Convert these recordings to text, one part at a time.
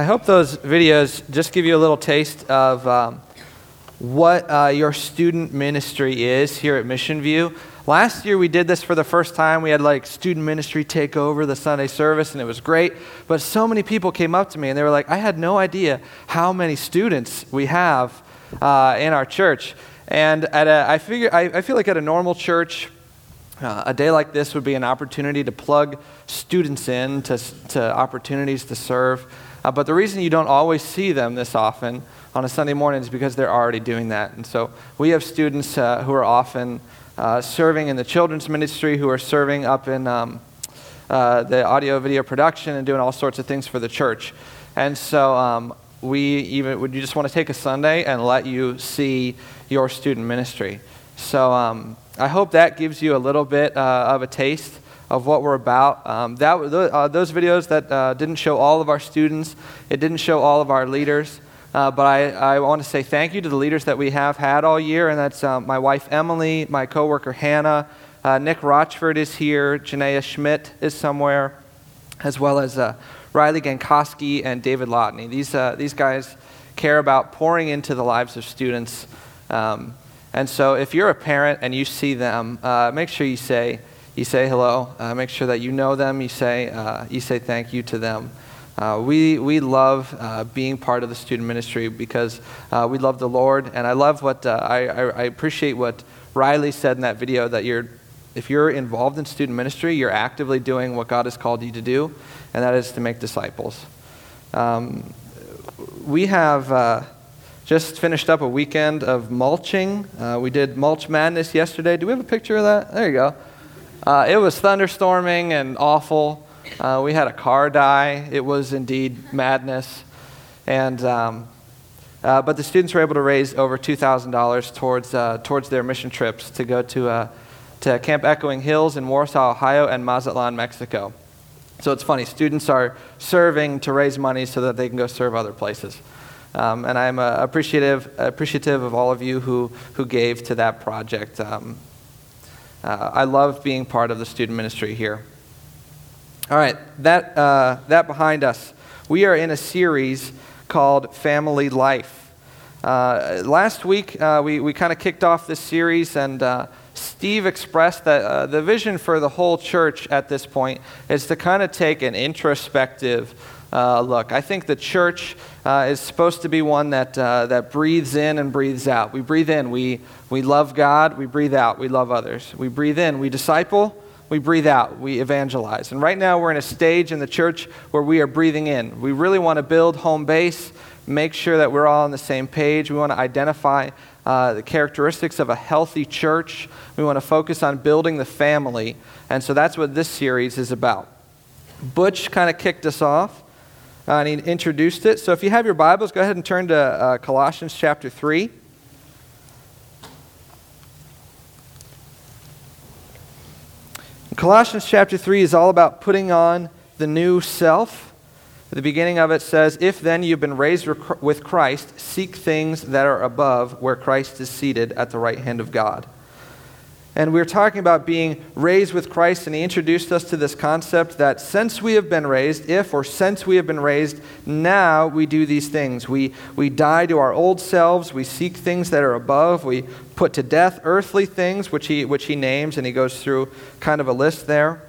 I hope those videos just give you a little taste of um, what uh, your student ministry is here at Mission View. Last year we did this for the first time. We had like student ministry take over the Sunday service, and it was great. But so many people came up to me and they were like, I had no idea how many students we have uh, in our church. And at a, I, figure, I, I feel like at a normal church, uh, a day like this would be an opportunity to plug students in to, to opportunities to serve. Uh, but the reason you don't always see them this often on a Sunday morning is because they're already doing that. And so we have students uh, who are often uh, serving in the children's ministry, who are serving up in um, uh, the audio video production and doing all sorts of things for the church. And so um, we even would you just want to take a Sunday and let you see your student ministry. So um, I hope that gives you a little bit uh, of a taste of what we're about. Um, that, uh, those videos that uh, didn't show all of our students, it didn't show all of our leaders. Uh, but I, I want to say thank you to the leaders that we have had all year, and that's um, my wife Emily, my coworker Hannah, uh, Nick Rochford is here, Janaea Schmidt is somewhere, as well as uh, Riley Gankoski and David Lotney. These, uh, these guys care about pouring into the lives of students. Um, and so if you're a parent and you see them, make sure you say, you say hello. Uh, make sure that you know them. You say, uh, you say thank you to them. Uh, we, we love uh, being part of the student ministry because uh, we love the Lord. And I love what, uh, I, I, appreciate what Riley said in that video that you're, if you're involved in student ministry, you're actively doing what God has called you to do, and that is to make disciples. Um, we have just finished up a weekend of mulching. we did Mulch Madness yesterday. Do we have a picture of that? There you go. Uh, it was thunderstorming and awful. Uh, we had a car die. It was indeed madness. And, um, uh, but the students were able to raise over $2,000 towards, uh, towards their mission trips to go to, uh, to Camp Echoing Hills in Warsaw, Ohio, and Mazatlan, Mexico. So it's funny, students are serving to raise money so that they can go serve other places. Um, and I'm uh, appreciative, appreciative of all of you who, who gave to that project. Um, uh, I love being part of the student ministry here. All right, that, uh, that behind us, we are in a series called Family Life. Uh, last week, uh, we, we kind of kicked off this series, and uh, Steve expressed that uh, the vision for the whole church at this point is to kind of take an introspective uh, look. I think the church uh, is supposed to be one that, uh, that breathes in and breathes out. We breathe in, we, we love God. We breathe out, we love others. We breathe in, we disciple. We breathe out, we evangelize. And right now, we're in a stage in the church where we are breathing in. We really want to build home base, make sure that we're all on the same page. We want to identify uh, the characteristics of a healthy church. We want to focus on building the family. And so that's what this series is about. Butch kind of kicked us off uh, and he introduced it. So if you have your Bibles, go ahead and turn to uh, Colossians chapter 3. Colossians chapter 3 is all about putting on the new self. At the beginning of it says, If then you've been raised with Christ, seek things that are above, where Christ is seated at the right hand of God. And we are talking about being raised with Christ, and he introduced us to this concept that since we have been raised, if or since we have been raised, now we do these things. We, we die to our old selves, we seek things that are above, we put to death earthly things, which he, which he names, and he goes through kind of a list there.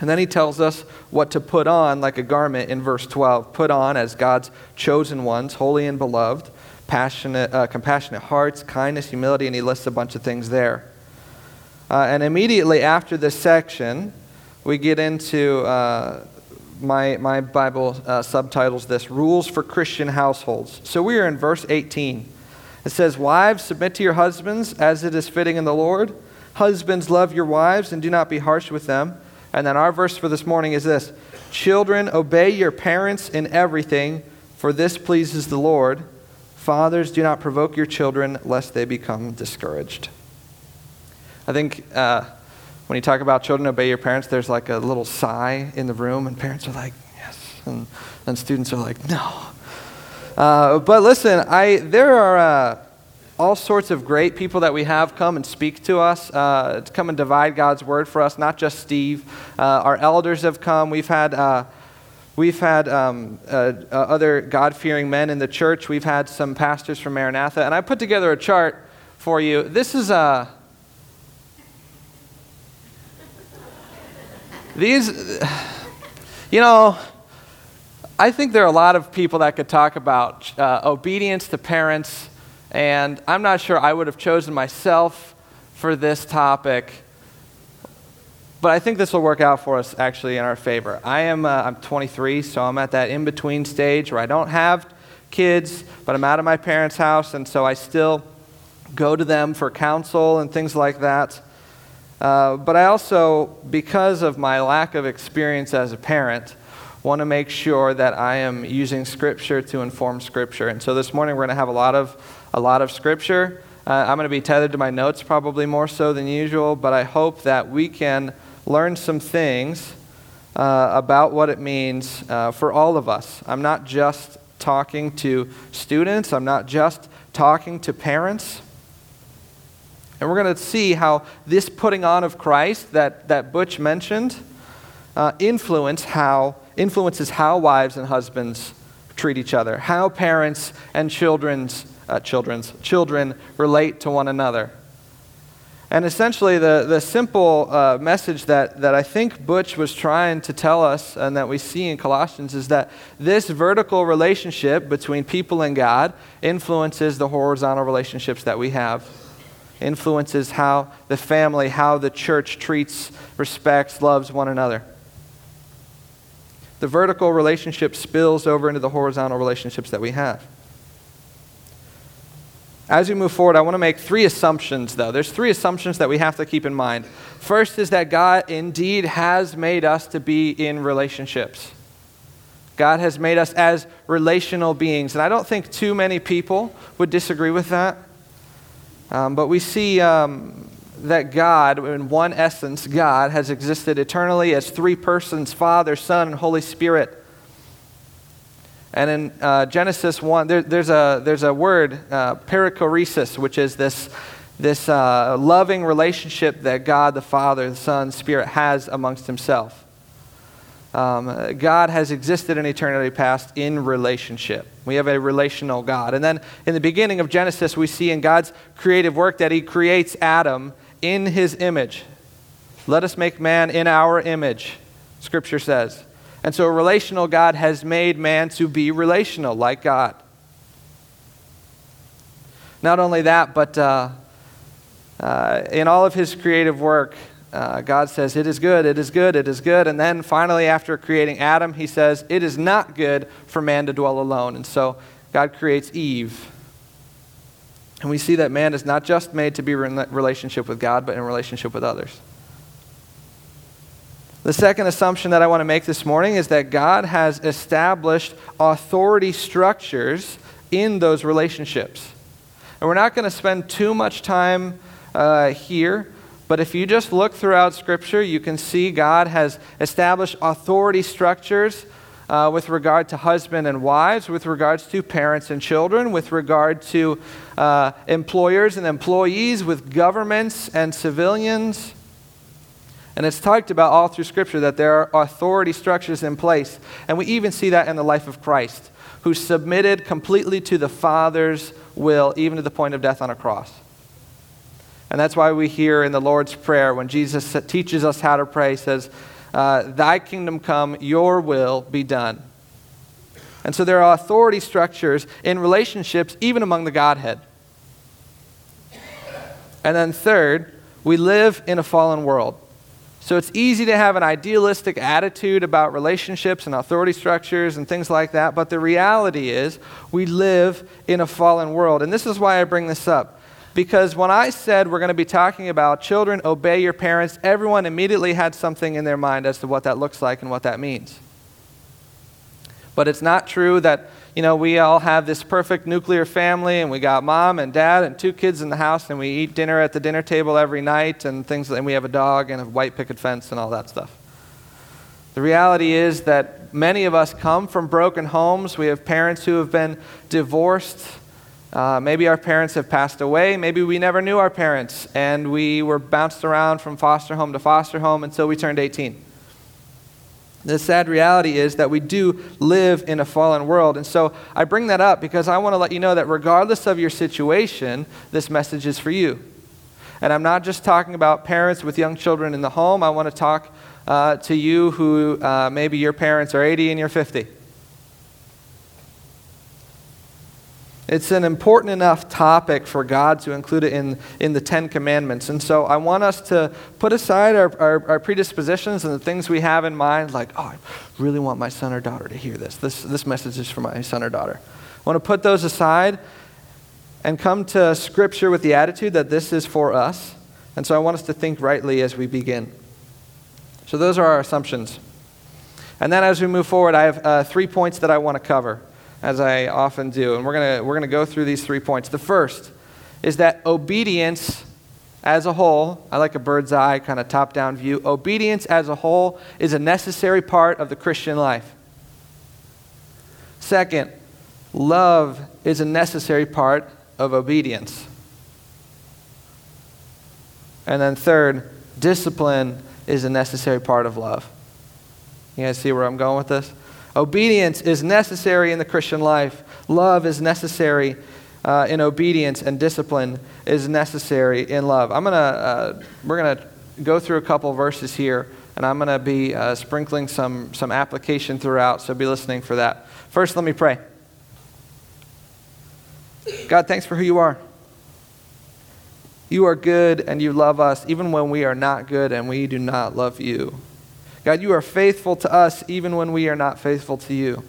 And then he tells us what to put on like a garment in verse 12. Put on as God's chosen ones, holy and beloved, passionate, uh, compassionate hearts, kindness, humility, and he lists a bunch of things there. Uh, and immediately after this section, we get into uh, my, my Bible uh, subtitles this Rules for Christian Households. So we are in verse 18. It says, Wives, submit to your husbands as it is fitting in the Lord. Husbands, love your wives and do not be harsh with them. And then our verse for this morning is this Children, obey your parents in everything, for this pleases the Lord. Fathers, do not provoke your children, lest they become discouraged. I think uh, when you talk about children obey your parents, there's like a little sigh in the room, and parents are like, yes. And then students are like, no. Uh, but listen, I, there are uh, all sorts of great people that we have come and speak to us, uh, to come and divide God's word for us, not just Steve. Uh, our elders have come. We've had uh, We've had um, uh, other God fearing men in the church. We've had some pastors from Maranatha. And I put together a chart for you. This is a. These, you know, I think there are a lot of people that could talk about uh, obedience to parents, and I'm not sure I would have chosen myself for this topic. But I think this will work out for us actually in our favor. I am uh, I'm 23, so I'm at that in between stage where I don't have kids, but I'm out of my parents' house, and so I still go to them for counsel and things like that. Uh, but I also, because of my lack of experience as a parent, want to make sure that I am using Scripture to inform Scripture. And so this morning we're going to have a lot of a lot of Scripture. Uh, I'm going to be tethered to my notes probably more so than usual, but I hope that we can learn some things uh, about what it means uh, for all of us. I'm not just talking to students, I'm not just talking to parents. And we're going to see how this putting on of Christ that, that Butch mentioned uh, influence how, influences how wives and husbands treat each other, how parents and children's, uh, children's children relate to one another. And essentially, the, the simple uh, message that, that I think Butch was trying to tell us and that we see in Colossians is that this vertical relationship between people and God influences the horizontal relationships that we have, influences how the family, how the church treats, respects, loves one another. The vertical relationship spills over into the horizontal relationships that we have. As we move forward, I want to make three assumptions, though. There's three assumptions that we have to keep in mind. First is that God indeed has made us to be in relationships. God has made us as relational beings. And I don't think too many people would disagree with that. Um, but we see um, that God, in one essence, God, has existed eternally as three persons Father, Son, and Holy Spirit. And in uh, Genesis 1, there, there's, a, there's a word, uh, perichoresis, which is this, this uh, loving relationship that God the Father, the Son, Spirit has amongst Himself. Um, God has existed in eternity past in relationship. We have a relational God. And then in the beginning of Genesis, we see in God's creative work that He creates Adam in His image. Let us make man in our image, Scripture says. And so a relational God has made man to be relational, like God. Not only that, but uh, uh, in all of his creative work, uh, God says, It is good, it is good, it is good. And then finally, after creating Adam, he says, It is not good for man to dwell alone. And so God creates Eve. And we see that man is not just made to be in relationship with God, but in relationship with others. The second assumption that I want to make this morning is that God has established authority structures in those relationships. And we're not going to spend too much time uh, here, but if you just look throughout Scripture, you can see God has established authority structures uh, with regard to husband and wives, with regards to parents and children, with regard to uh, employers and employees, with governments and civilians. And it's talked about all through Scripture that there are authority structures in place. And we even see that in the life of Christ, who submitted completely to the Father's will, even to the point of death on a cross. And that's why we hear in the Lord's Prayer, when Jesus teaches us how to pray, says, uh, Thy kingdom come, your will be done. And so there are authority structures in relationships, even among the Godhead. And then, third, we live in a fallen world. So it's easy to have an idealistic attitude about relationships and authority structures and things like that, but the reality is we live in a fallen world. And this is why I bring this up. Because when I said we're going to be talking about children obey your parents, everyone immediately had something in their mind as to what that looks like and what that means. But it's not true that you know, we all have this perfect nuclear family and we got mom and dad and two kids in the house and we eat dinner at the dinner table every night and things and we have a dog and a white picket fence and all that stuff. The reality is that many of us come from broken homes. We have parents who have been divorced. Uh, maybe our parents have passed away. Maybe we never knew our parents and we were bounced around from foster home to foster home until we turned 18. The sad reality is that we do live in a fallen world. And so I bring that up because I want to let you know that regardless of your situation, this message is for you. And I'm not just talking about parents with young children in the home. I want to talk uh, to you who uh, maybe your parents are 80 and you're 50. It's an important enough topic for God to include it in, in the Ten Commandments. And so I want us to put aside our, our, our, predispositions and the things we have in mind, like, oh, I really want my son or daughter to hear this. This, this message is for my son or daughter. I want to put those aside and come to Scripture with the attitude that this is for us. And so I want us to think rightly as we begin. So those are our assumptions. And then as we move forward, I have uh, three points that I want to cover as I often do. And we're going we're going to go through these three points. The first is that obedience as a whole, I like a bird's eye kind of top down view, obedience as a whole is a necessary part of the Christian life. Second, love is a necessary part of obedience. And then third, discipline is a necessary part of love. You guys see where I'm going with this? Obedience is necessary in the Christian life. Love is necessary uh, in obedience, and discipline is necessary in love. I'm gonna, uh, we're gonna go through a couple verses here, and I'm gonna be uh, sprinkling some some application throughout. So be listening for that. First, let me pray. God, thanks for who you are. You are good and you love us even when we are not good and we do not love you. God, you are faithful to us even when we are not faithful to you.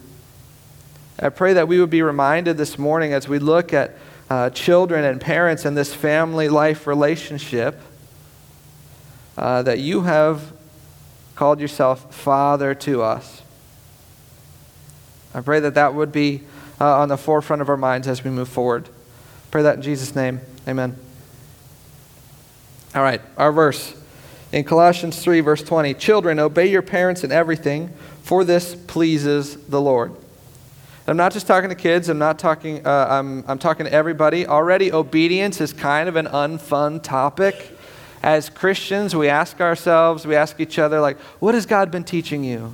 I pray that we would be reminded this morning as we look at uh, children and parents and this family life relationship uh, that you have called yourself Father to us. I pray that that would be uh, on the forefront of our minds as we move forward. Pray that in Jesus' name. Amen. All right, our verse in Colossians 3, verse 20 Children, obey your parents in everything, for this pleases the Lord. I'm not just talking to kids, I'm not talking, uh, I'm, I'm talking to everybody. Already, obedience is kind of an unfun topic. As Christians, we ask ourselves, we ask each other, like, what has God been teaching you?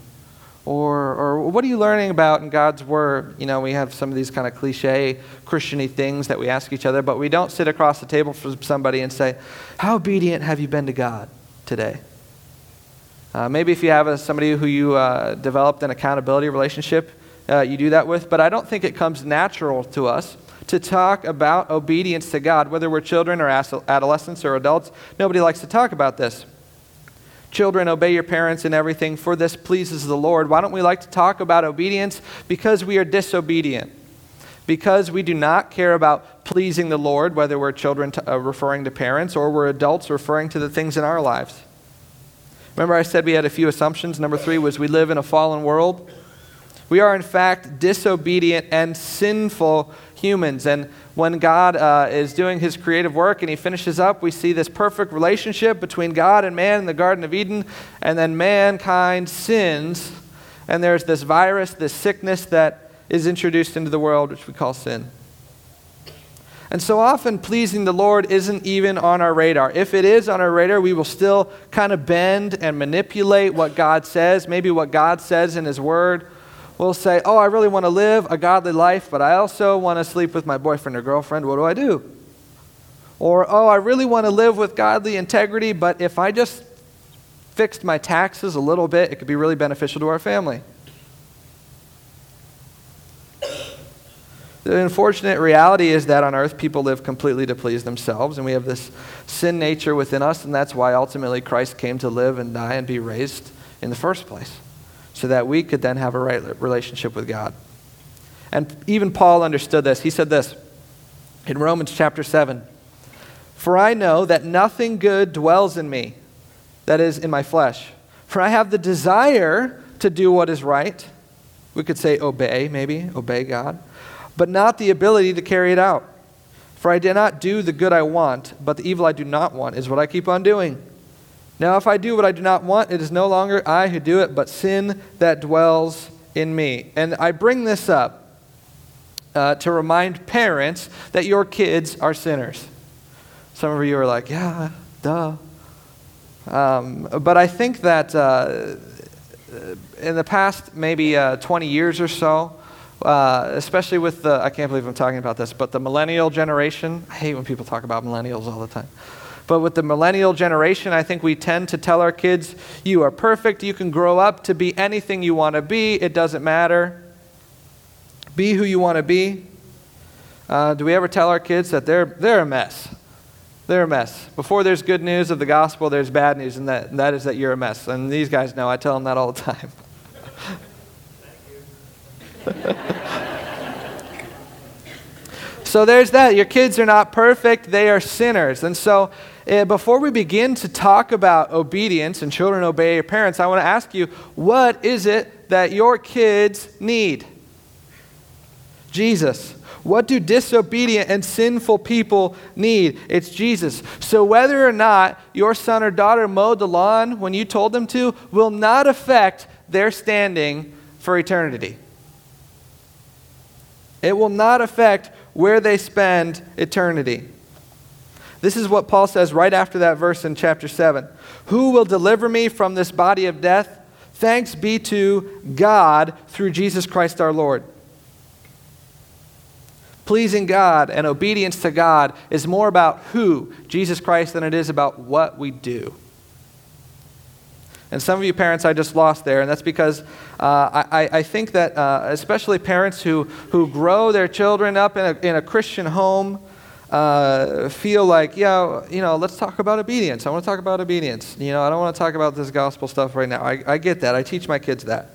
Or, or what are you learning about in God's Word? You know, we have some of these kind of cliche Christiany things that we ask each other, but we don't sit across the table from somebody and say, How obedient have you been to God? Today. Uh, maybe if you have a, somebody who you uh, developed an accountability relationship, uh, you do that with, but I don't think it comes natural to us to talk about obedience to God, whether we're children or adolescents or adults. Nobody likes to talk about this. Children, obey your parents in everything, for this pleases the Lord. Why don't we like to talk about obedience? Because we are disobedient. Because we do not care about pleasing the Lord, whether we're children to, uh, referring to parents or we're adults referring to the things in our lives. Remember, I said we had a few assumptions. Number three was we live in a fallen world. We are, in fact, disobedient and sinful humans. And when God uh, is doing his creative work and he finishes up, we see this perfect relationship between God and man in the Garden of Eden. And then mankind sins. And there's this virus, this sickness that is introduced into the world, which we call sin. And so often, pleasing the Lord isn't even on our radar. If it is on our radar, we will still kind of bend and manipulate what God says, maybe what God says in His Word. We'll say, Oh, I really want to live a godly life, but I also want to sleep with my boyfriend or girlfriend. What do I do? Or, Oh, I really want to live with godly integrity, but if I just fixed my taxes a little bit, it could be really beneficial to our family. The unfortunate reality is that on earth, people live completely to please themselves, and we have this sin nature within us, and that's why ultimately Christ came to live and die and be raised in the first place, so that we could then have a right relationship with God. And even Paul understood this. He said this in Romans chapter 7 For I know that nothing good dwells in me, that is, in my flesh. For I have the desire to do what is right. We could say obey, maybe, obey God but not the ability to carry it out. For I do not do the good I want, but the evil I do not want is what I keep on doing. Now, if I do what I do not want, it is no longer I who do it, but sin that dwells in me. And I bring this up uh, to remind parents that your kids are sinners. Some of you are like, yeah, duh. Um, but I think that uh, in the past maybe uh, 20 years or so, uh, especially with the, I can't believe I'm talking about this, but the millennial generation, I hate when people talk about millennials all the time. But with the millennial generation, I think we tend to tell our kids, you are perfect, you can grow up to be anything you want to be, it doesn't matter. Be who you want to be. Uh, do we ever tell our kids that they're, they're a mess? They're a mess. Before there's good news of the gospel, there's bad news, and that, and that is that you're a mess. And these guys know, I tell them that all the time. so there's that. Your kids are not perfect, they are sinners. And so uh, before we begin to talk about obedience and children obey your parents, I want to ask you what is it that your kids need? Jesus. What do disobedient and sinful people need? It's Jesus. So, whether or not your son or daughter mowed the lawn when you told them to will not affect their standing for eternity. It will not affect where they spend eternity. This is what Paul says right after that verse in chapter 7. Who will deliver me from this body of death? Thanks be to God through Jesus Christ our Lord. Pleasing God and obedience to God is more about who, Jesus Christ, than it is about what we do. And some of you parents I just lost there, and that's because uh, I, I, think that, uh, especially parents who, who grow their children up in a, in a Christian home, uh, feel like, yeah, you know, let's talk about obedience. I want to talk about obedience. You know, I don't want to talk about this gospel stuff right now. I, I get that. I teach my kids that.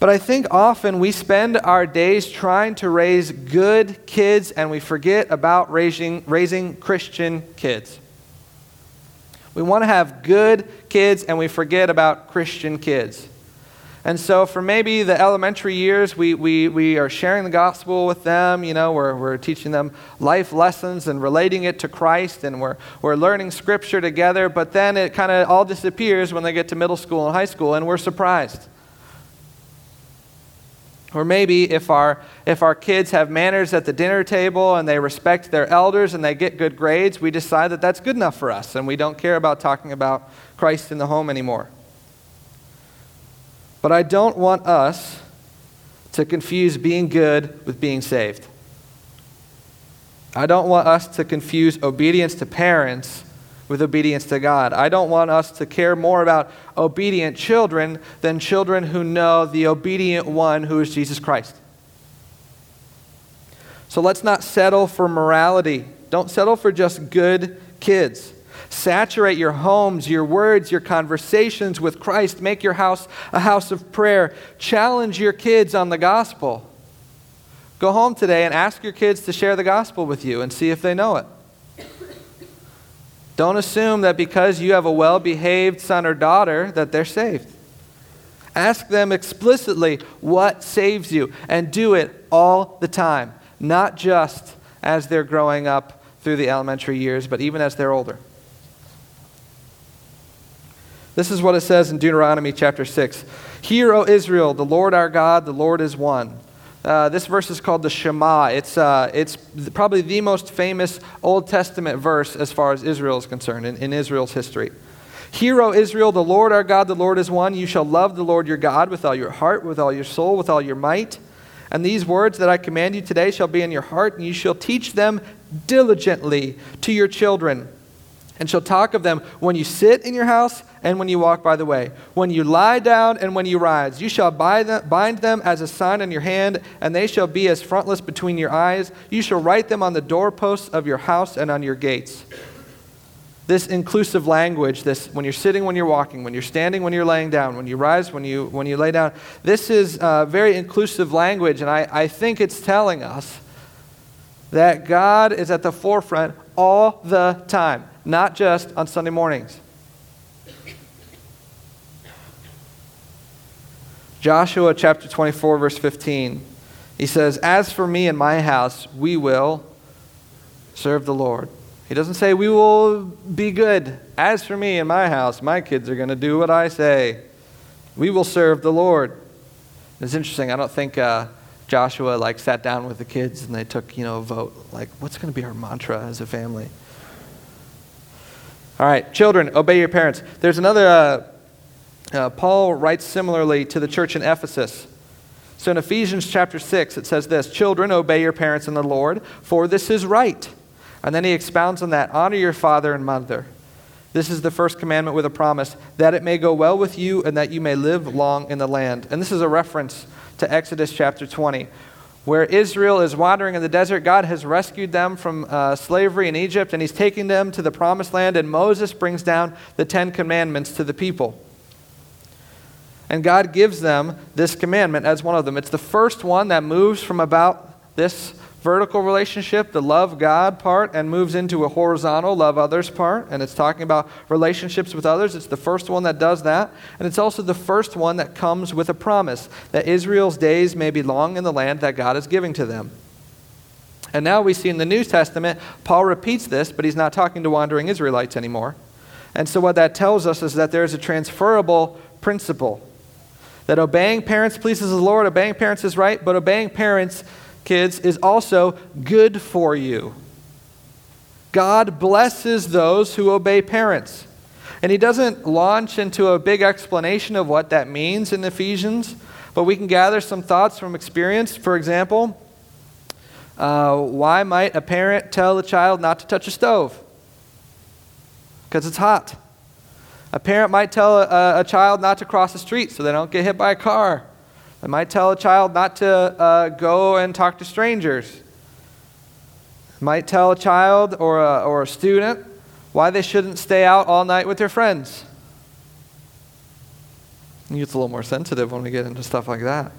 But I think often we spend our days trying to raise good kids and we forget about raising, raising Christian kids. We want to have good kids and we forget about Christian kids. And so, for maybe the elementary years, we, we, we are sharing the gospel with them. You know, we're, we're teaching them life lessons and relating it to Christ, and we're, we're learning scripture together. But then it kind of all disappears when they get to middle school and high school, and we're surprised. Or maybe if our, if our kids have manners at the dinner table and they respect their elders and they get good grades, we decide that that's good enough for us and we don't care about talking about Christ in the home anymore. But I don't want us to confuse being good with being saved. I don't want us to confuse obedience to parents with obedience to God. I don't want us to care more about obedient children than children who know the obedient one who is Jesus Christ. So let's not settle for morality. Don't settle for just good kids. Saturate your homes, your words, your conversations with Christ. Make your house a house of prayer. Challenge your kids on the gospel. Go home today and ask your kids to share the gospel with you and see if they know it. Don't assume that because you have a well behaved son or daughter that they're saved. Ask them explicitly what saves you and do it all the time, not just as they're growing up through the elementary years, but even as they're older. This is what it says in Deuteronomy chapter 6 Hear, O Israel, the Lord our God, the Lord is one. Uh, this verse is called the Shema. It's, uh, it's probably the most famous Old Testament verse as far as Israel is concerned in, in Israel's history. Hear, O Israel, the Lord our God, the Lord is one. You shall love the Lord your God with all your heart, with all your soul, with all your might. And these words that I command you today shall be in your heart, and you shall teach them diligently to your children and shall talk of them when you sit in your house and when you walk by the way, when you lie down and when you rise. You shall bind them as a sign on your hand, and they shall be as frontlets between your eyes. You shall write them on the doorposts of your house and on your gates. This inclusive language, this when you're sitting, when you're walking, when you're standing, when you're laying down, when you rise, when you, when you lay down, this is uh, very inclusive language, and I, I think it's telling us that God is at the forefront all the time not just on Sunday mornings. Joshua chapter 24, verse 15. He says, As for me and my house, we will serve the Lord. He doesn't say, We will be good. As for me and my house, my kids are going to do what I say. We will serve the Lord. It's interesting. I don't think uh, Joshua like sat down with the kids and they took you know a vote. Like, what's going to be our mantra as a family? All right, children, obey your parents. There's another, uh, uh, Paul writes similarly to the church in Ephesus. So in Ephesians chapter 6, it says this Children, obey your parents in the Lord, for this is right. And then he expounds on that honor your father and mother. This is the first commandment with a promise that it may go well with you and that you may live long in the land. And this is a reference to Exodus chapter 20, where Israel is wandering in the desert. God has rescued them from uh, slavery in Egypt, and he's taking them to the promised land, and Moses brings down the Ten Commandments to the people. And God gives them this commandment as one of them. It's the first one that moves from about this vertical relationship, the love God part, and moves into a horizontal love others part. And it's talking about relationships with others. It's the first one that does that. And it's also the first one that comes with a promise that Israel's days may be long in the land that God is giving to them. And now we see in the New Testament, Paul repeats this, but he's not talking to wandering Israelites anymore. And so what that tells us is that there's a transferable principle that obeying parents pleases the Lord, obeying parents is right, but obeying parents, kids, is also good for you. God blesses those who obey parents. And he doesn't launch into a big explanation of what that means in Ephesians, but we can gather some thoughts from experience. For example, uh, why might a parent tell a child not to touch a stove? Because it's hot. A parent might tell a, a, child not to cross the street so they don't get hit by a car. They might tell a child not to uh, go and talk to strangers. I Might tell a child or a, or a student why they shouldn't stay out all night with their friends. It gets a little more sensitive when we get into stuff like that.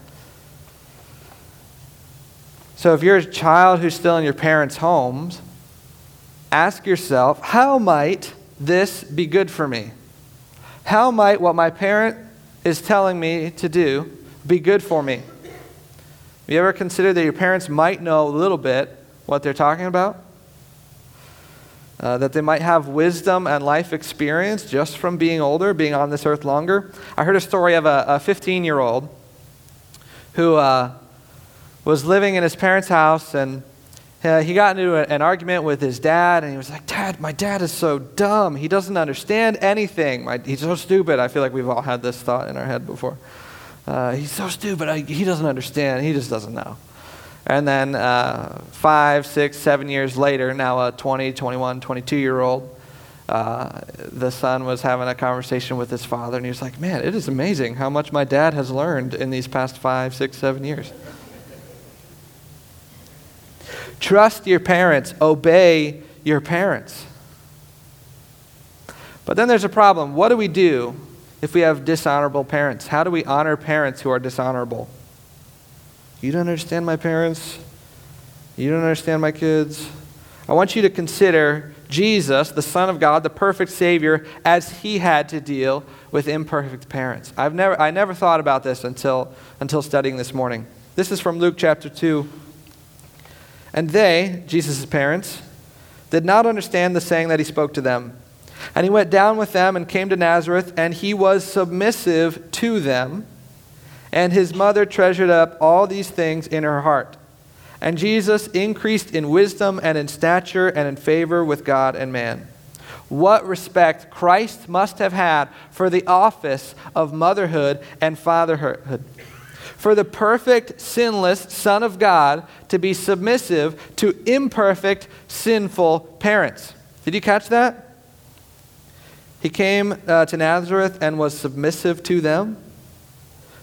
So if you're a child who's still in your parents' homes, ask yourself, how might this be good for me? How might what my parent is telling me to do be good for me? Have you ever considered that your parents might know a little bit what they're talking about? Uh, that they might have wisdom and life experience just from being older, being on this earth longer. I heard a story of a 15 year old who uh, was living in his parents' house and uh, he got into a, an argument with his dad, and he was like, Dad, my dad is so dumb. He doesn't understand anything. My, he's so stupid. I feel like we've all had this thought in our head before. Uh, he's so stupid. I, he doesn't understand. He just doesn't know. And then uh, five, six, seven years later, now a 20, 21, 22 year old, uh, the son was having a conversation with his father, and he was like, Man, it is amazing how much my dad has learned in these past five, six, seven years. Trust your parents, obey your parents. But then there's a problem. What do we do if we have dishonorable parents? How do we honor parents who are dishonorable? You don't understand my parents. You don't understand my kids. I want you to consider Jesus, the Son of God, the perfect Savior, as he had to deal with imperfect parents. I've never, I never thought about this until, until studying this morning. This is from Luke chapter 2, and they, Jesus' parents, did not understand the saying that he spoke to them. And he went down with them and came to Nazareth, and he was submissive to them. And his mother treasured up all these things in her heart. And Jesus increased in wisdom and in stature and in favor with God and man. What respect Christ must have had for the office of motherhood and fatherhood for the perfect, sinless Son of God to be submissive to imperfect, sinful parents. Did you catch that? He came uh, to Nazareth and was submissive to them.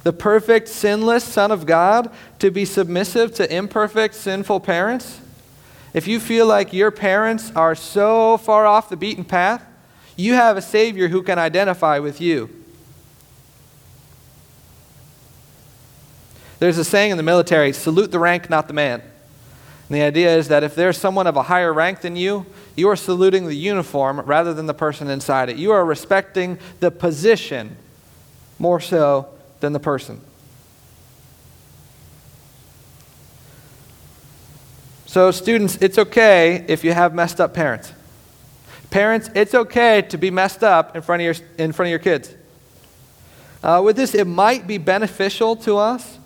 The perfect, sinless Son of God to be submissive to imperfect, sinful parents. If you feel like your parents are so far off the beaten path, you have a Savior who can identify with you. There's a saying in the military salute the rank, not the man. And the idea is that if there's someone of a higher rank than you, you are saluting the uniform rather than the person inside it. You are respecting the position more so than the person. So, students, it's okay if you have messed up parents. Parents, it's okay to be messed up in front of your, in front of your kids. Uh, with this, it might be beneficial to us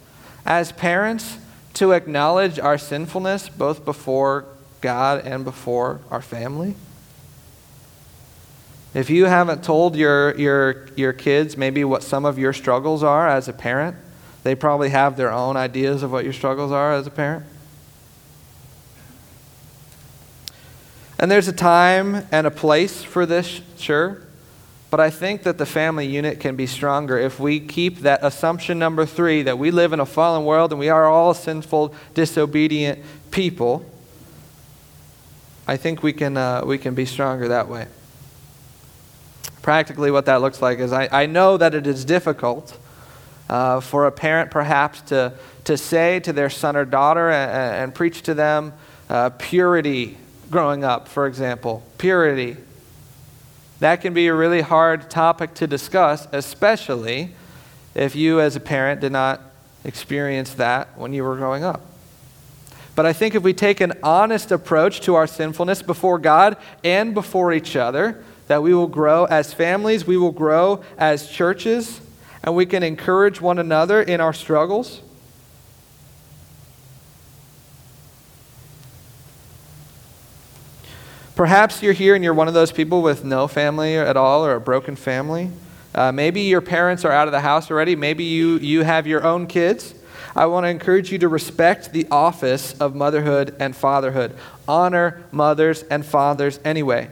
as parents to acknowledge our sinfulness both before God and before our family? If you haven't told your, your, your kids maybe what some of your struggles are as a parent, they probably have their own ideas of what your struggles are as a parent. And there's a time and a place for this, sure. But I think that the family unit can be stronger if we keep that assumption number three that we live in a fallen world and we are all sinful, disobedient people. I think we can, uh, we can be stronger that way. Practically, what that looks like is I, I know that it is difficult uh, for a parent perhaps to, to say to their son or daughter and, and preach to them uh, purity growing up, for example. Purity. That can be a really hard topic to discuss, especially if you, as a parent, did not experience that when you were growing up. But I think if we take an honest approach to our sinfulness before God and before each other, that we will grow as families, we will grow as churches, and we can encourage one another in our struggles. Perhaps you're here and you're one of those people with no family at all or a broken family. Uh, maybe your parents are out of the house already. Maybe you, you have your own kids. I want to encourage you to respect the office of motherhood and fatherhood. Honor mothers and fathers anyway.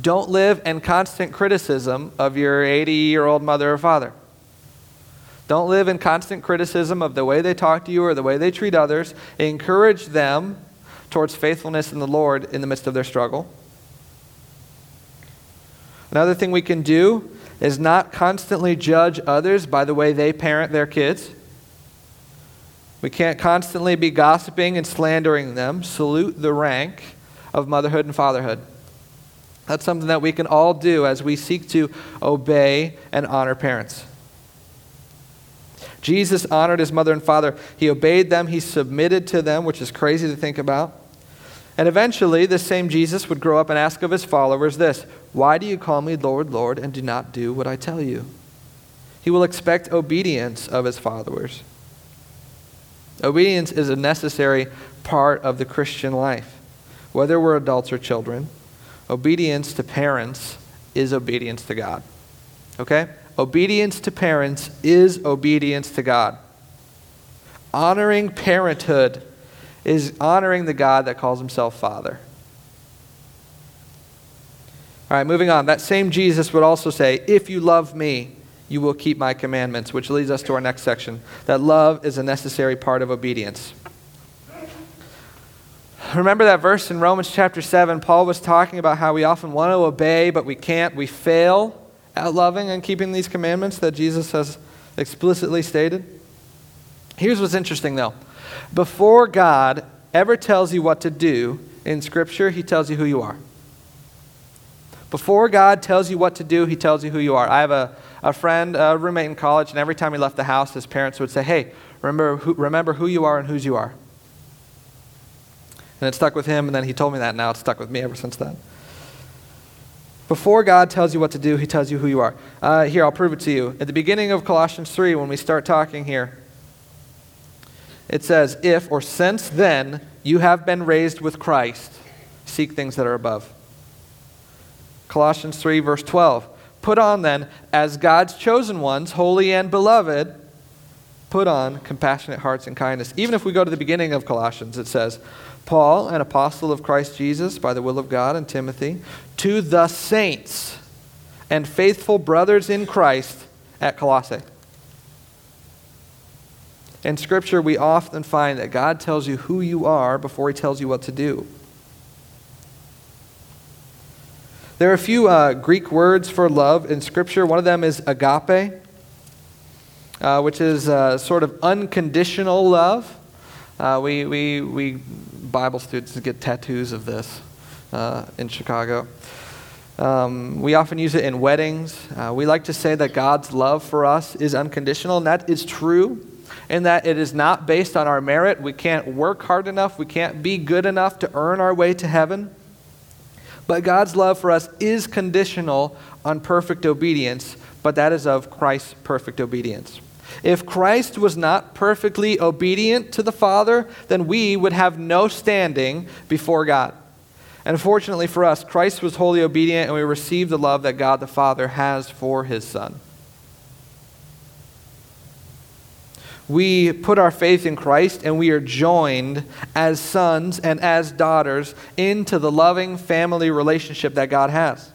Don't live in constant criticism of your 80 year old mother or father. Don't live in constant criticism of the way they talk to you or the way they treat others. Encourage them towards faithfulness in the Lord in the midst of their struggle. Another thing we can do is not constantly judge others by the way they parent their kids. We can't constantly be gossiping and slandering them. Salute the rank of motherhood and fatherhood. That's something that we can all do as we seek to obey and honor parents. Jesus honored his mother and father. He obeyed them, he submitted to them, which is crazy to think about. And eventually, this same Jesus would grow up and ask of his followers this Why do you call me Lord, Lord, and do not do what I tell you? He will expect obedience of his followers. Obedience is a necessary part of the Christian life. Whether we're adults or children, obedience to parents is obedience to God. Okay? Obedience to parents is obedience to God. Honoring parenthood is honoring the God that calls himself Father. All right, moving on. That same Jesus would also say, If you love me, you will keep my commandments, which leads us to our next section. That love is a necessary part of obedience. Remember that verse in Romans chapter 7? Paul was talking about how we often want to obey, but we can't. We fail at loving and keeping these commandments that Jesus has explicitly stated. Here's what's interesting, though. Before God ever tells you what to do in Scripture, He tells you who you are. Before God tells you what to do, He tells you who you are. I have a, a friend, a roommate in college, and every time he left the house, his parents would say, Hey, remember who, remember who you are and whose you are. And it stuck with him, and then he told me that, and now it's stuck with me ever since then. Before God tells you what to do, He tells you who you are. Uh, here, I'll prove it to you. At the beginning of Colossians 3, when we start talking here, it says, If or since then you have been raised with Christ, seek things that are above. Colossians 3, verse 12. Put on then, as God's chosen ones, holy and beloved, put on compassionate hearts and kindness. Even if we go to the beginning of Colossians, it says, Paul, an apostle of Christ Jesus, by the will of God, and Timothy, to the saints and faithful brothers in Christ at Colossae. In Scripture, we often find that God tells you who you are before He tells you what to do. There are a few uh, Greek words for love in Scripture. One of them is agape, uh, which is uh, sort of unconditional love. Uh, we, we, we Bible students get tattoos of this uh, in Chicago. Um, we often use it in weddings. We like to say that God's love for us is unconditional, and that is true in that it is not based on our merit. We can't work hard enough, we can't be good enough to earn our way to heaven. But God's love for us is conditional on perfect obedience, but that is of Christ's perfect obedience. If Christ was not perfectly obedient to the Father, then we would have no standing before God. And fortunately for us, Christ was wholly obedient and we received the love that God the Father has for his Son. We put our faith in Christ and we are joined as sons and as daughters into the loving family relationship that God has.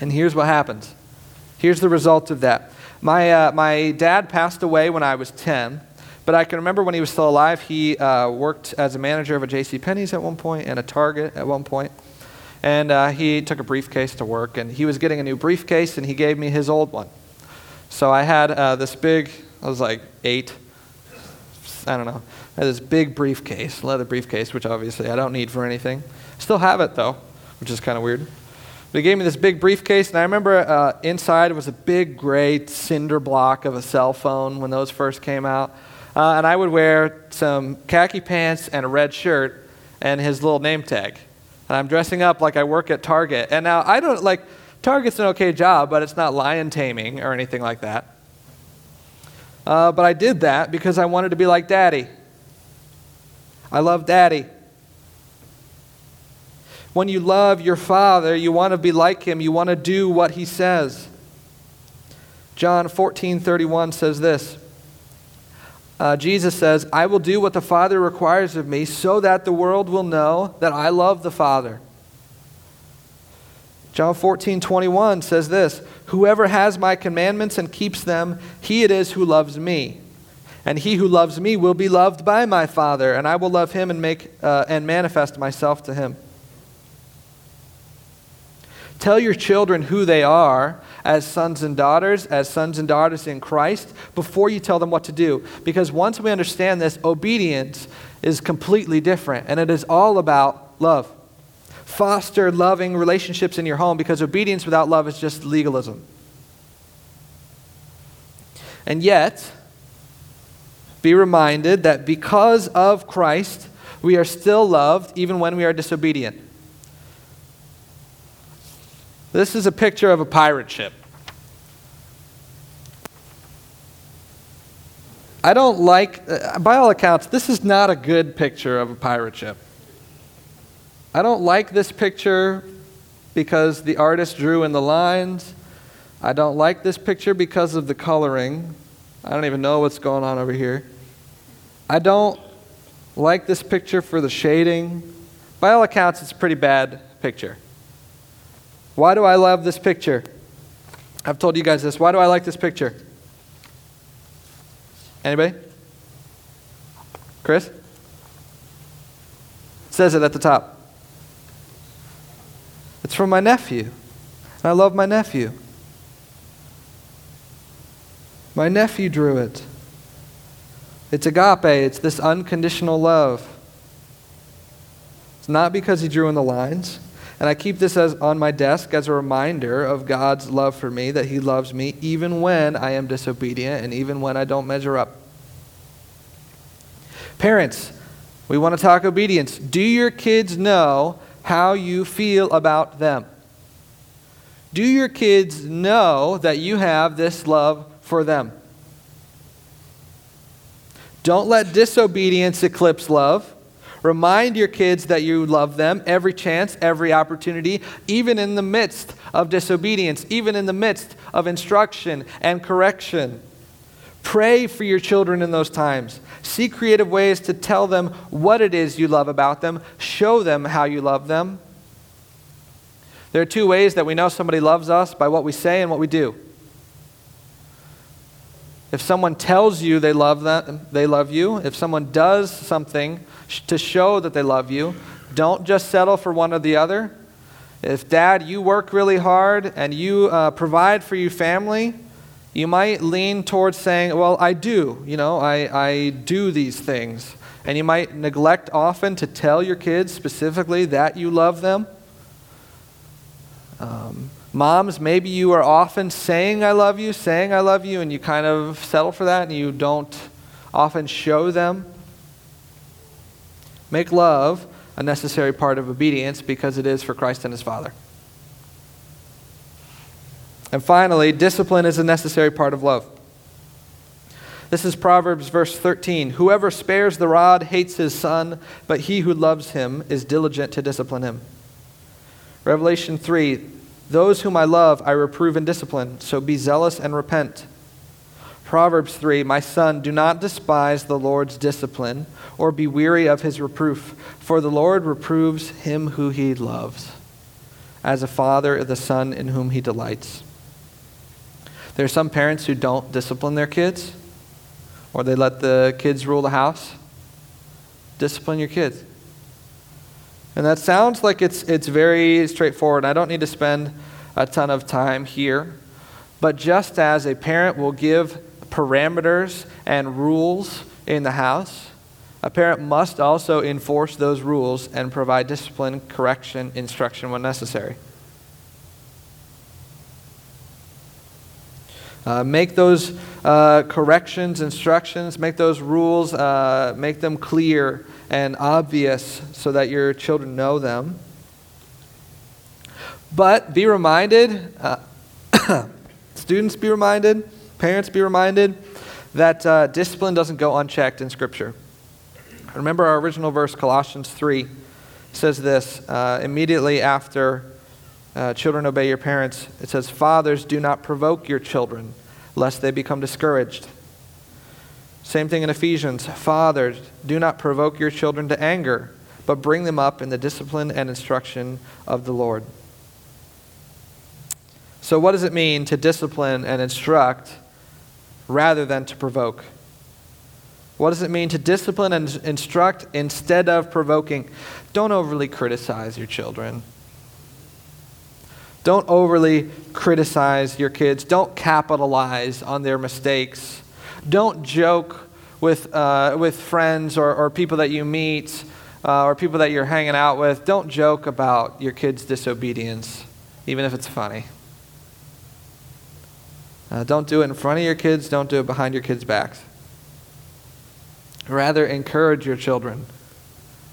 And here's what happens. Here's the result of that. My, uh, my dad passed away when I was 10. But I can remember when he was still alive, he uh, worked as a manager of a J.C. Penney's at one point and a Target at one point. And uh, he took a briefcase to work, and he was getting a new briefcase, and he gave me his old one. So I had uh, this big, I was like eight, I don't know, I had this big briefcase, leather briefcase, which obviously I don't need for anything. Still have it though, which is kind of weird. But he gave me this big briefcase, and I remember uh, inside was a big gray cinder block of a cell phone when those first came out. Uh, and I would wear some khaki pants and a red shirt and his little name tag. And I'm dressing up like I work at Target. And now I don't like, Target's an okay job, but it's not lion taming or anything like that. Uh, but I did that because I wanted to be like Daddy. I love Daddy. When you love your Father, you want to be like Him, you want to do what He says. John 14 31 says this uh, Jesus says, I will do what the Father requires of me so that the world will know that I love the Father. John 14, 21 says this Whoever has my commandments and keeps them, he it is who loves me. And he who loves me will be loved by my Father, and I will love him and, make, uh, and manifest myself to him. Tell your children who they are as sons and daughters, as sons and daughters in Christ, before you tell them what to do. Because once we understand this, obedience is completely different, and it is all about love. Foster loving relationships in your home because obedience without love is just legalism. And yet, be reminded that because of Christ, we are still loved even when we are disobedient. This is a picture of a pirate ship. I don't like, by all accounts, this is not a good picture of a pirate ship. I don't like this picture because the artist drew in the lines. I don't like this picture because of the coloring. I don't even know what's going on over here. I don't like this picture for the shading. By all accounts, it's a pretty bad picture. Why do I love this picture? I've told you guys this. Why do I like this picture? Anybody? Chris? It says it at the top. It's from my nephew. And I love my nephew. My nephew drew it. It's agape, it's this unconditional love. It's not because he drew in the lines. And I keep this as, on my desk as a reminder of God's love for me, that He loves me even when I am disobedient and even when I don't measure up. Parents, we want to talk obedience. Do your kids know how you feel about them? Do your kids know that you have this love for them? Don't let disobedience eclipse love. Remind your kids that you love them every chance, every opportunity, even in the midst of disobedience, even in the midst of instruction and correction. Pray for your children in those times. See creative ways to tell them what it is you love about them. Show them how you love them. There are two ways that we know somebody loves us by what we say and what we do. If someone tells you they love them, they love you. If someone does something to show that they love you. Don't just settle for one or the other. If, dad, you work really hard and you uh, provide for your family, you might lean towards saying, Well, I do. You know, I, I do these things. And you might neglect often to tell your kids specifically that you love them. Um, moms, maybe you are often saying, I love you, saying, I love you, and you kind of settle for that and you don't often show them. Make love a necessary part of obedience because it is for Christ and his Father. And finally, discipline is a necessary part of love. This is Proverbs verse 13. Whoever spares the rod hates his son, but he who loves him is diligent to discipline him. Revelation 3 Those whom I love I reprove and discipline, so be zealous and repent. Proverbs 3 My son, do not despise the Lord's discipline or be weary of his reproof, for the Lord reproves him who he loves, as a father the son in whom he delights. There are some parents who don't discipline their kids, or they let the kids rule the house. Discipline your kids. And that sounds like it's, it's very straightforward. I don't need to spend a ton of time here. But just as a parent will give parameters and rules in the house, a parent must also enforce those rules and provide discipline, correction, instruction when necessary. Uh, make those uh, corrections, instructions, make those rules, uh, make them clear and obvious so that your children know them. But be reminded, uh, students be reminded, parents be reminded that uh, discipline doesn't go unchecked in Scripture. Remember our original verse, Colossians 3, says this uh, immediately after uh, children obey your parents. It says, Fathers, do not provoke your children, lest they become discouraged. Same thing in Ephesians. Fathers, do not provoke your children to anger, but bring them up in the discipline and instruction of the Lord. So, what does it mean to discipline and instruct rather than to provoke? What does it mean to discipline and instruct instead of provoking? Don't overly criticize your children. Don't overly criticize your kids. Don't capitalize on their mistakes. Don't joke with, uh, with friends or, or people that you meet uh, or people that you're hanging out with. Don't joke about your kids' disobedience, even if it's funny. Uh, don't do it in front of your kids, don't do it behind your kids' backs. Rather, encourage your children.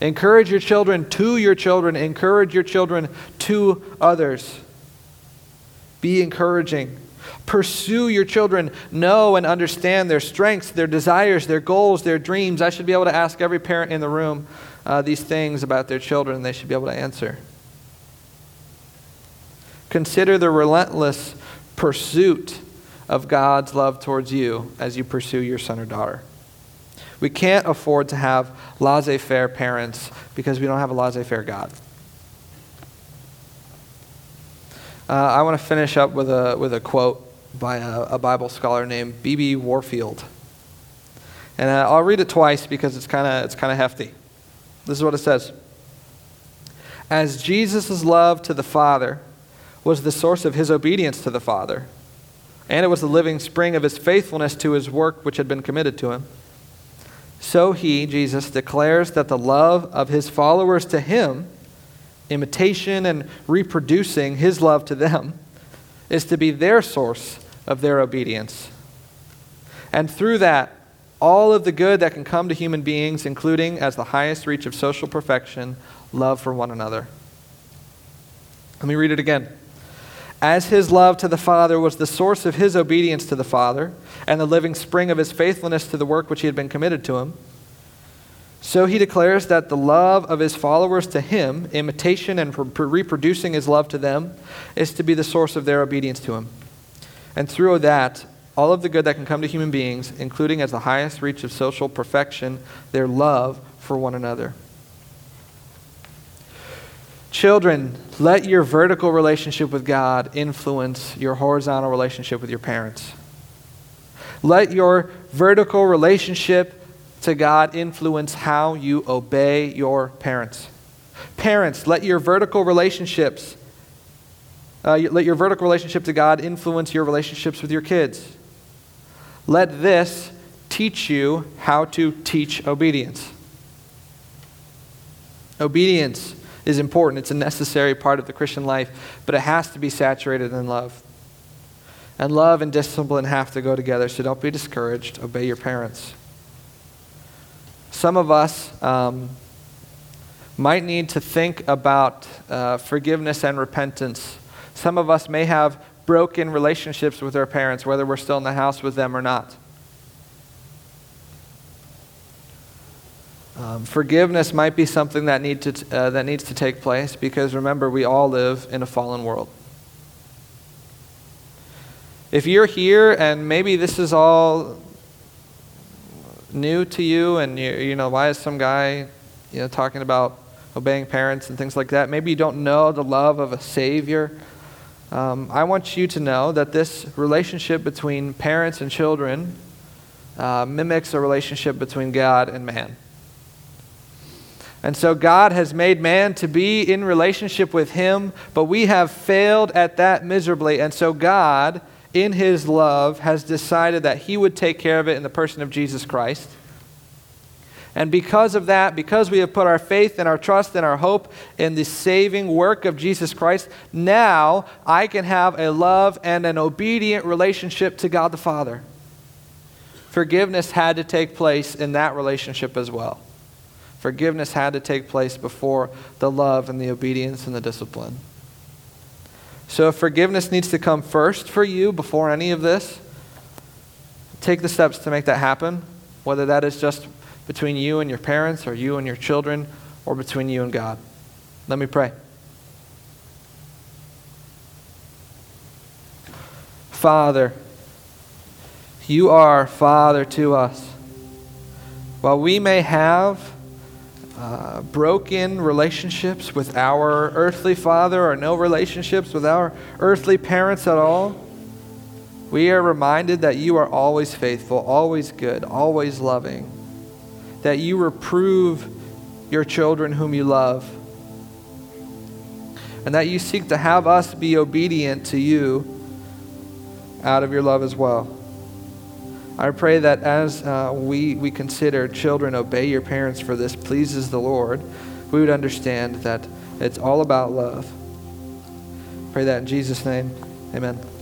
Encourage your children to your children. Encourage your children to others. Be encouraging. Pursue your children. Know and understand their strengths, their desires, their goals, their dreams. I should be able to ask every parent in the room uh, these things about their children, and they should be able to answer. Consider the relentless pursuit of God's love towards you as you pursue your son or daughter. We can't afford to have laissez faire parents because we don't have a laissez faire God. Uh, I want to finish up with a, with a quote by a, a Bible scholar named B.B. Warfield. And uh, I'll read it twice because it's kind of it's kind of hefty. This is what it says. As Jesus' love to the Father was the source of his obedience to the Father, and it was the living spring of his faithfulness to his work which had been committed to him, so he, Jesus, declares that the love of his followers to him imitation and reproducing his love to them, is to be their source of their obedience. And through that, all of the good that can come to human beings, including, as the highest reach of social perfection, love for one another. Let me read it again. As his love to the Father was the source of his obedience to the Father, and the living spring of his faithfulness to the work which he had been committed to him, so he declares that the love of his followers to him, imitation and reproducing his love to them, is to be the source of their obedience to him. And through that, all of the good that can come to human beings, including as the highest reach of social perfection, their love for one another. Children, let your vertical relationship with God influence your horizontal relationship with your parents. Let your vertical relationship to God influence how you obey your parents. Parents, let your vertical relationships, uh, let your vertical relationship to God influence your relationships with your kids. Let this teach you how to teach obedience. Obedience is important, it's a necessary part of the Christian life, but it has to be saturated in love. And love and discipline have to go together, so don't be discouraged. Obey your parents some of us um, might need to think about uh, forgiveness and repentance. Some of us may have broken relationships with our parents, whether we're still in the house with them or not. Um, forgiveness might be something that, need to, uh, that needs to take place because remember, we all live in a fallen world. If you're here and maybe this is all new to you and you, you know, why is some guy you know, talking about obeying parents and things like that, maybe you don't know the love of a Savior. Um, I want you to know that this relationship between parents and children uh, mimics a relationship between God and man. And so God has made man to be in relationship with him, but we have failed at that miserably. And so God, in his love, has decided that he would take care of it in the person of Jesus Christ. And because of that, because we have put our faith and our trust and our hope in the saving work of Jesus Christ, now I can have a love and an obedient relationship to God the Father. Forgiveness had to take place in that relationship as well. Forgiveness had to take place before the love and the obedience and the discipline. So if forgiveness needs to come first for you before any of this, take the steps to make that happen, whether that is just between you and your parents or you and your children or between you and God. Let me pray. Father, you are Father to us. While we may have uh, broken relationships with our earthly father or no relationships with our earthly parents at all, we are reminded that you are always faithful, always good, always loving, that you reprove your children whom you love, and that you seek to have us be obedient to you out of your love as well. I pray that as uh, we, we consider children obey your parents for this pleases the Lord, we would understand that it's all about love. Pray that in Jesus' name. Amen.